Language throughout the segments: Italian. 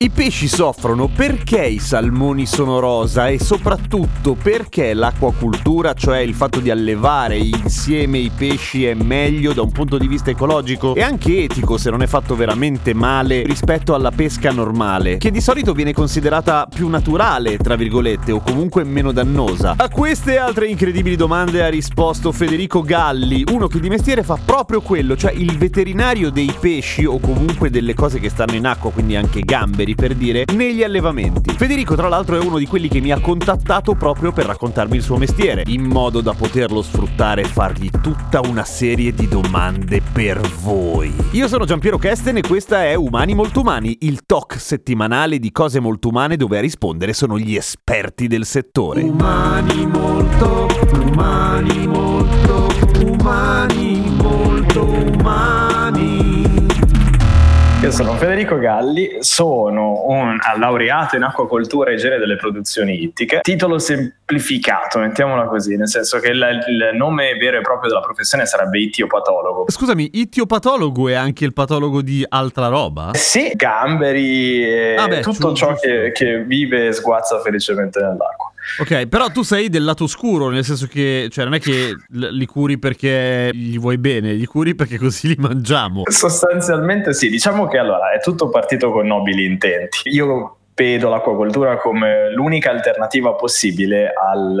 I pesci soffrono perché i salmoni sono rosa e soprattutto perché l'acquacultura, cioè il fatto di allevare insieme i pesci è meglio da un punto di vista ecologico e anche etico se non è fatto veramente male rispetto alla pesca normale, che di solito viene considerata più naturale, tra virgolette, o comunque meno dannosa. A queste e altre incredibili domande ha risposto Federico Galli, uno che di mestiere fa proprio quello, cioè il veterinario dei pesci o comunque delle cose che stanno in acqua, quindi anche gamberi per dire, negli allevamenti. Federico, tra l'altro, è uno di quelli che mi ha contattato proprio per raccontarmi il suo mestiere, in modo da poterlo sfruttare e fargli tutta una serie di domande per voi. Io sono Giampiero Kesten e questa è Umani Molto Umani, il talk settimanale di cose molto umane dove a rispondere sono gli esperti del settore. Umani molto, umani molto, umani molto umani. Io sono Federico Galli, sono un laureato in acquacoltura e igiene delle produzioni ittiche. Titolo semplificato, mettiamola così, nel senso che il, il nome vero e proprio della professione sarebbe ittiopatologo. Scusami, ittiopatologo è anche il patologo di altra roba? Sì, gamberi e Ah beh, tutto ciò che, che vive e sguazza felicemente nell'acqua. Ok, però tu sei del lato oscuro, nel senso che cioè, non è che li curi perché gli vuoi bene, li curi perché così li mangiamo. Sostanzialmente sì, diciamo che allora è tutto partito con nobili intenti. Io vedo l'acquacoltura come l'unica alternativa possibile al,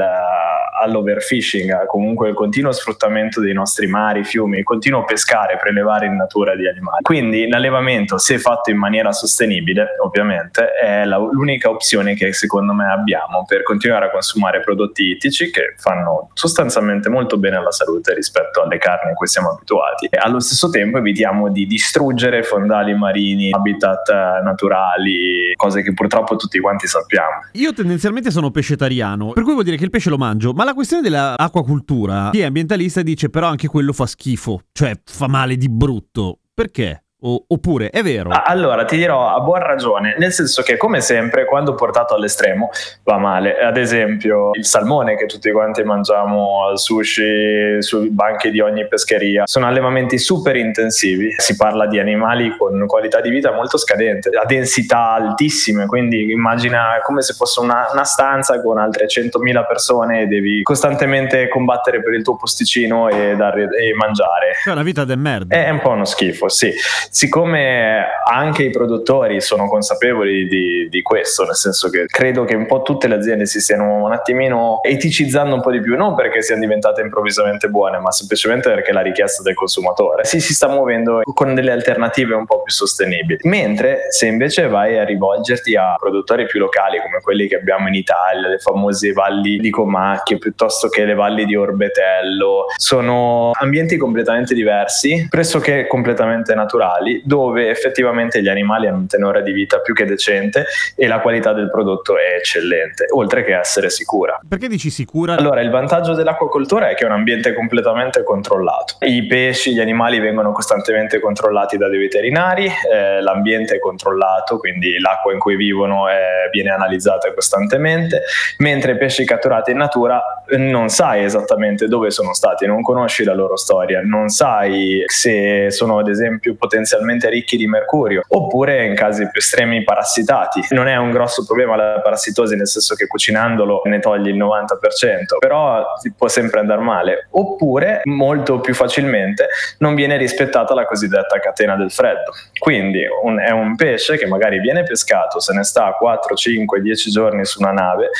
all'overfishing, a comunque il continuo sfruttamento dei nostri mari, fiumi, il continuo pescare, prelevare in natura di animali. Quindi l'allevamento, se fatto in maniera sostenibile, ovviamente, è la- l'unica opzione che secondo me abbiamo per continuare a consumare prodotti ittici che fanno sostanzialmente molto bene alla salute rispetto alle carni a cui siamo abituati. E allo stesso tempo evitiamo di distruggere fondali marini, habitat eh, naturali, cose che purtroppo tutti quanti sappiamo. Io tendenzialmente sono pescetariano, per cui vuol dire che il pesce lo mangio, ma la questione dell'acquacultura, chi è ambientalista dice però anche quello fa schifo, cioè fa male di brutto. Perché? O- oppure è vero? Ah, Allora, ti dirò a buon ragione, nel senso che come sempre quando portato all'estremo va male. Ad esempio il salmone che tutti quanti mangiamo al sushi, sui banchi di ogni pescheria, sono allevamenti super intensivi. Si parla di animali con qualità di vita molto scadente, a densità altissime, quindi immagina come se fosse una, una stanza con altre 100.000 persone e devi costantemente combattere per il tuo posticino e, dare, e mangiare. Cioè una vita de merda. È un po' uno schifo, sì. Siccome anche i produttori sono consapevoli di, di questo, nel senso che credo che un po' tutte le aziende si stiano un attimino eticizzando un po' di più, non perché siano diventate improvvisamente buone, ma semplicemente perché la richiesta del consumatore si, si sta muovendo con delle alternative un po' più sostenibili. Mentre se invece vai a rivolgerti a produttori più locali come quelli che abbiamo in Italia, le famose valli di Comacchio piuttosto che le valli di Orbetello, sono ambienti completamente diversi, pressoché completamente naturali, dove effettivamente gli animali hanno un tenore di vita più che decente e la qualità del prodotto è eccellente, oltre che essere sicura. Perché dici sicura? Allora, il vantaggio dell'acquacoltura è che è un ambiente completamente controllato. I pesci, gli animali vengono costantemente controllati da dei veterinari, eh, l'ambiente è controllato, quindi l'acqua in cui vivono eh, viene analizzata costantemente, mentre i pesci catturati in natura non sai esattamente dove sono stati, non conosci la loro storia, non sai se sono ad esempio potenzialmente ricchi di mercurio, oppure in casi più estremi parassitati. Non è un grosso problema la parassitosi, nel senso che cucinandolo ne togli il 90%, però ti può sempre andare male. Oppure, molto più facilmente, non viene rispettata la cosiddetta catena del freddo. Quindi un- è un pesce che magari viene pescato, se ne sta 4, 5, 10 giorni su una nave,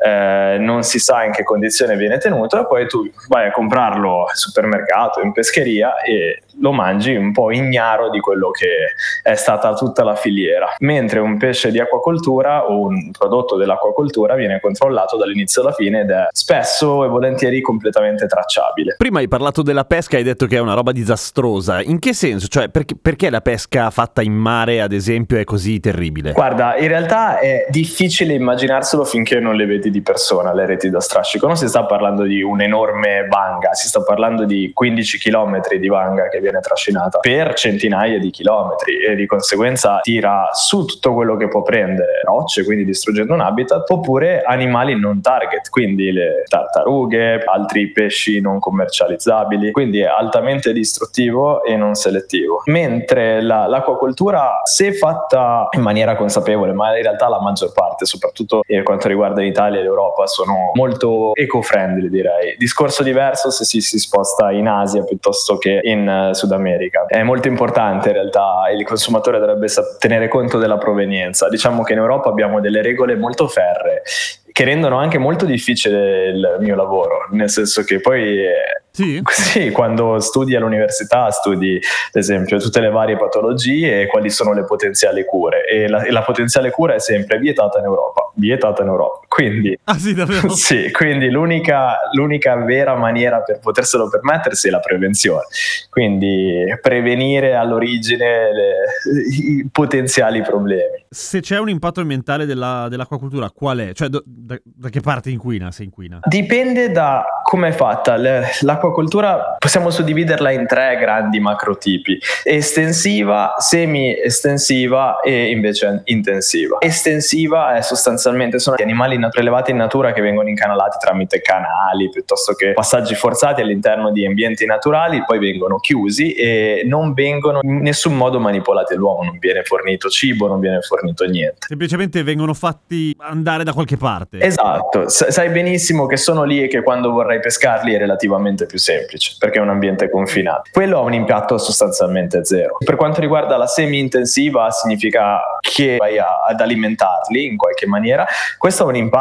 eh, non si sa in che condizione viene tenuto e poi tu vai a comprarlo al supermercato, in pescheria e lo mangi un po' ignaro di quello che è stata tutta la filiera. Mentre un pesce di acquacoltura o un prodotto dell'acquacoltura viene controllato dall'inizio alla fine ed è spesso e volentieri completamente tracciabile. Prima hai parlato della pesca e hai detto che è una roba disastrosa. In che senso? Cioè, perché, perché la pesca fatta in mare, ad esempio, è così terribile? Guarda, in realtà è difficile immaginarselo finché non le vedi di persona, le reti da strascico. Non si sta parlando di un'enorme vanga, si sta parlando di 15 km di vanga che viene viene trascinata per centinaia di chilometri e di conseguenza tira su tutto quello che può prendere, rocce, quindi distruggendo un habitat, oppure animali non target, quindi le tartarughe, altri pesci non commercializzabili, quindi è altamente distruttivo e non selettivo. Mentre la, l'acquacoltura, se fatta in maniera consapevole, ma in realtà la maggior parte, soprattutto per quanto riguarda l'Italia e l'Europa, sono molto eco-friendly direi. Discorso diverso se si, si sposta in Asia piuttosto che in uh, Sud America. È molto importante in realtà, il consumatore dovrebbe tenere conto della provenienza. Diciamo che in Europa abbiamo delle regole molto ferre che rendono anche molto difficile il mio lavoro, nel senso che poi sì. sì. quando studi all'università studi ad esempio tutte le varie patologie e quali sono le potenziali cure e la, e la potenziale cura è sempre vietata in Europa, vietata in Europa. Quindi, ah, sì, sì, quindi l'unica, l'unica vera maniera per poterselo permettersi è la prevenzione. Quindi prevenire all'origine le, i potenziali problemi. Se c'è un impatto ambientale della, dell'acquacultura, qual è? Cioè, do, da, da, che parte inquina se inquina? Dipende da come è fatta. L'acquacoltura possiamo suddividerla in tre grandi macrotipi: estensiva, semi-estensiva e invece intensiva. Estensiva è sostanzialmente sono gli animali prelevati in natura che vengono incanalati tramite canali piuttosto che passaggi forzati all'interno di ambienti naturali, poi vengono chiusi e non vengono in nessun modo manipolati dall'uomo, non viene fornito cibo, non viene fornito niente. Semplicemente vengono fatti andare da qualche parte. Esatto, sai benissimo che sono lì e che quando vorrai pescarli è relativamente più semplice perché è un ambiente confinato. Quello ha un impatto sostanzialmente zero. Per quanto riguarda la semi-intensiva significa che vai a- ad alimentarli in qualche maniera. Questo ha un impatto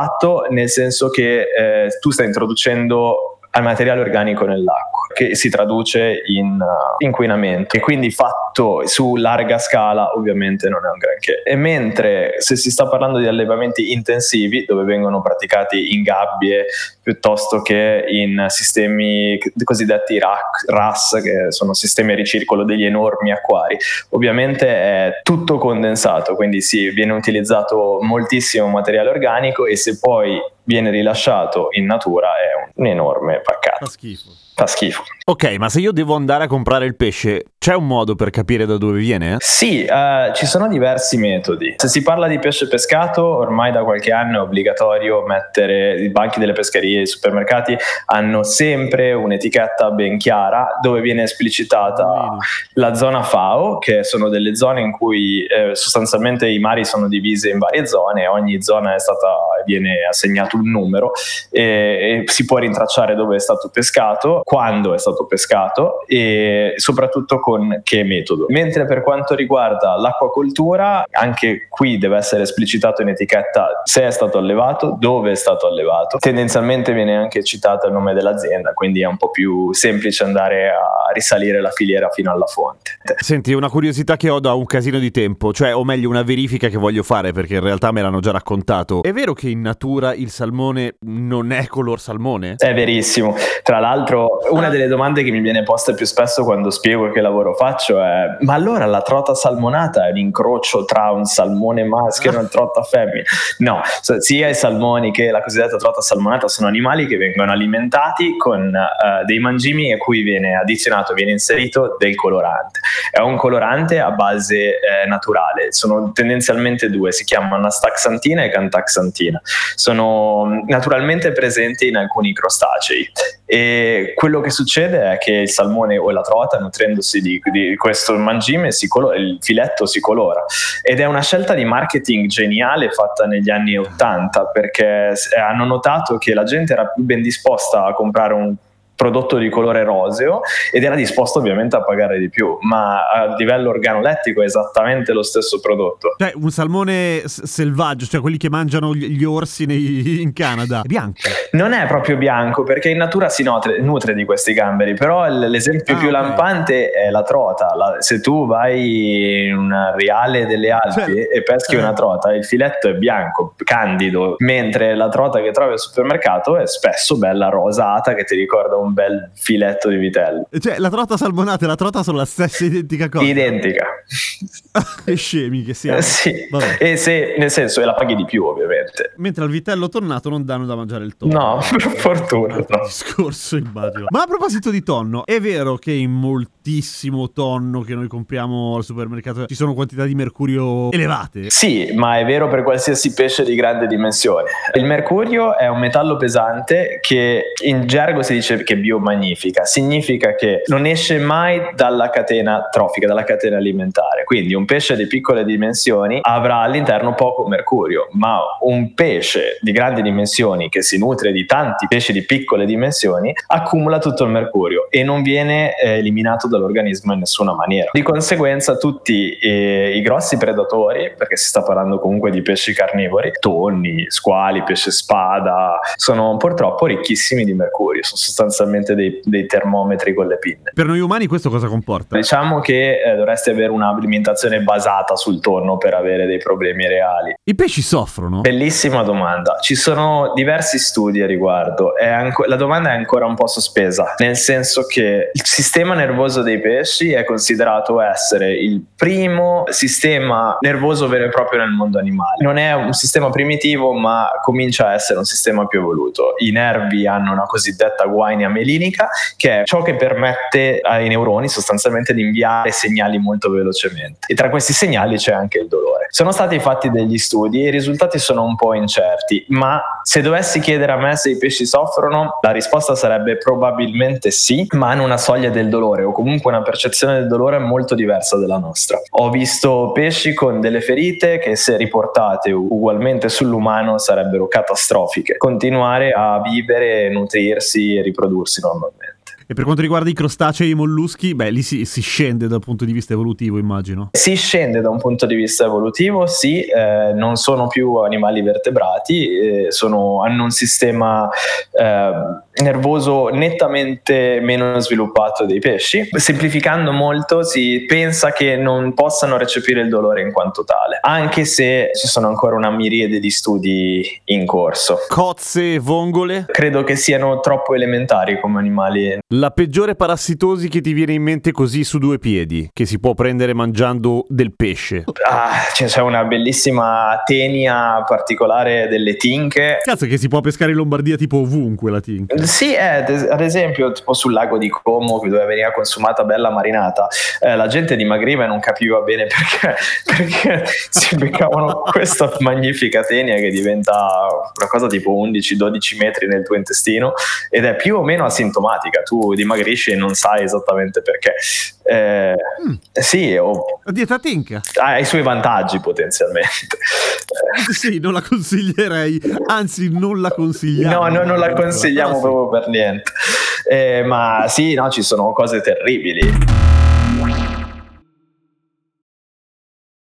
nel senso che eh, tu stai introducendo al materiale organico nell'acqua, che si traduce in uh, inquinamento. E quindi fatto su larga scala ovviamente non è un granché. E mentre se si sta parlando di allevamenti intensivi, dove vengono praticati in gabbie piuttosto che in sistemi cosiddetti RAS, che sono sistemi a ricircolo degli enormi acquari, ovviamente è tutto condensato, quindi sì, viene utilizzato moltissimo materiale organico e se poi viene rilasciato in natura è un enorme paccato. Fa schifo. Fa schifo. Ok, ma se io devo andare a comprare il pesce, c'è un modo per capire da dove viene? Sì, uh, ci sono diversi metodi. Se si parla di pesce pescato, ormai da qualche anno è obbligatorio mettere i banchi delle pescherie, i supermercati hanno sempre un'etichetta ben chiara dove viene esplicitata la zona FAO, che sono delle zone in cui eh, sostanzialmente i mari sono divisi in varie zone e ogni zona è stata, viene assegnato un numero e, e si può rintracciare dove è stato pescato, quando è stato pescato e soprattutto con che metodo. Mentre per quanto riguarda l'acquacoltura, anche qui deve essere esplicitato in etichetta se è stato allevato, dove è stato allevato. Tendenzialmente viene anche citato il nome dell'azienda, quindi è un po' più semplice andare a risalire la filiera fino alla fonte. Senti, una curiosità che ho da un casino di tempo, cioè o meglio una verifica che voglio fare perché in realtà me l'hanno già raccontato. È vero che in natura il salmone non è color salmone? È verissimo. Tra l'altro, una delle domande che mi viene posta più spesso quando spiego che lavoro faccio è: ma allora la trota salmonata è un incrocio tra un salmone maschio e una trota femmina? No, sia i salmoni che la cosiddetta trota salmonata sono animali che vengono alimentati con uh, dei mangimi a cui viene addizionato, viene inserito del colorante. È un colorante a base eh, naturale, sono tendenzialmente due, si chiamano astaxantina e cantaxantina. Sono naturalmente presenti in alcuni crostacei e quello che succede è che il salmone o la trota, nutrendosi di, di questo mangime, colora, il filetto si colora. Ed è una scelta di marketing geniale fatta negli anni 80 perché hanno notato che la gente era più ben disposta a comprare un prodotto di colore roseo ed era disposto ovviamente a pagare di più, ma a livello organolettico è esattamente lo stesso prodotto. Cioè un salmone s- selvaggio, cioè quelli che mangiano gli, orsi nei, in Canada, bianco? Non è proprio bianco perché in natura si nutre, nutre di questi gamberi, però l'esempio ah, più okay. lampante è la trota. La, se tu vai in un reale delle Alpi cioè, e peschi eh. una trota, il filetto è bianco, candido, mentre la trota che trovi al supermercato è spesso bella rosata che ti ricorda un un bel filetto di vitello. Cioè, la trota salmonata e la trota sono la stessa identica cosa. Identica. che scemi che siamo. sì. E se, nel senso, e la paghi di più, ovviamente. Mentre al vitello tonnato non danno da mangiare il tonno. No, per fortuna. No. Discorso immagino. Ma a proposito di tonno, è vero che in moltissimo tonno che noi compriamo al supermercato ci sono quantità di mercurio elevate? Sì, ma è vero per qualsiasi pesce di grande dimensione. Il mercurio è un metallo pesante che in gergo si dice che biomagnifica, significa che non esce mai dalla catena trofica, dalla catena alimentare. Quindi un pesce di piccole dimensioni avrà all'interno poco mercurio, ma un pesce di grandi dimensioni che si nutre di tanti pesci di piccole dimensioni accumula tutto il mercurio e non viene eh, eliminato dall'organismo in nessuna maniera. Di conseguenza tutti eh, i grossi predatori, perché si sta parlando comunque di pesci carnivori, tonni, squali, pesce spada, sono purtroppo ricchissimi di mercurio, sono sostanzialmente dei, dei termometri con le pinne. Per noi umani questo cosa comporta? Diciamo che eh, dovresti avere un'alimentazione basata sul tonno per avere dei problemi reali. I pesci soffrono? Bellissima domanda. Ci sono diversi studi a riguardo. Anco- la domanda è ancora un po' sospesa, nel senso che il sistema nervoso dei pesci è considerato essere il primo sistema nervoso vero e proprio nel mondo animale. Non è un sistema primitivo, ma comincia a essere un sistema più evoluto. I nervi hanno una cosiddetta guainia melinica, che è ciò che permette ai neuroni sostanzialmente di inviare segnali molto velocemente. E tra questi segnali c'è anche il dolore. Sono stati fatti degli studi e i risultati sono un po' incerti, ma se dovessi chiedere a me se i pesci soffrono, la risposta sarebbe probabilmente sì, ma hanno una soglia del dolore o comunque una percezione del dolore molto diversa dalla nostra. Ho visto pesci con delle ferite che se riportate ugualmente sull'umano sarebbero catastrofiche. Continuare a vivere, nutrirsi e riprodursi normalmente. E per quanto riguarda i crostacei e i molluschi, beh, lì si, si, scende dal punto di vista evolutivo, immagino. Si scende da un punto di vista evolutivo, sì, eh, non sono più animali vertebrati, eh, sono, hanno un sistema eh, nervoso nettamente meno sviluppato dei pesci. Semplificando molto, si pensa che non possano recepire il dolore in quanto tale, anche se ci sono ancora una miriade di studi in corso. Cozze e vongole? Credo che siano troppo elementari come animali. La peggiore parassitosi che ti viene in mente così su due piedi, che si può prendere mangiando del pesce. Ah, c'è una bellissima tenia particolare delle tinche. Cazzo che si può pescare in Lombardia tipo ovunque la tinca. Sì, eh, ad esempio tipo sul lago di Como dove veniva consumata bella marinata, eh, la gente dimagriva e non capiva bene perché, perché si beccavano questa magnifica tenia che diventa una cosa tipo 11-12 metri nel tuo intestino ed è più o meno asintomatica. Tu dimagrisci e non sai esattamente perché. Eh, mm. Sì, o... la dieta tinca ha i suoi vantaggi potenzialmente. sì, non la consiglierei, anzi, non la consigliamo. No, no non la consigliamo proprio per niente. Eh, ma sì, no, ci sono cose terribili.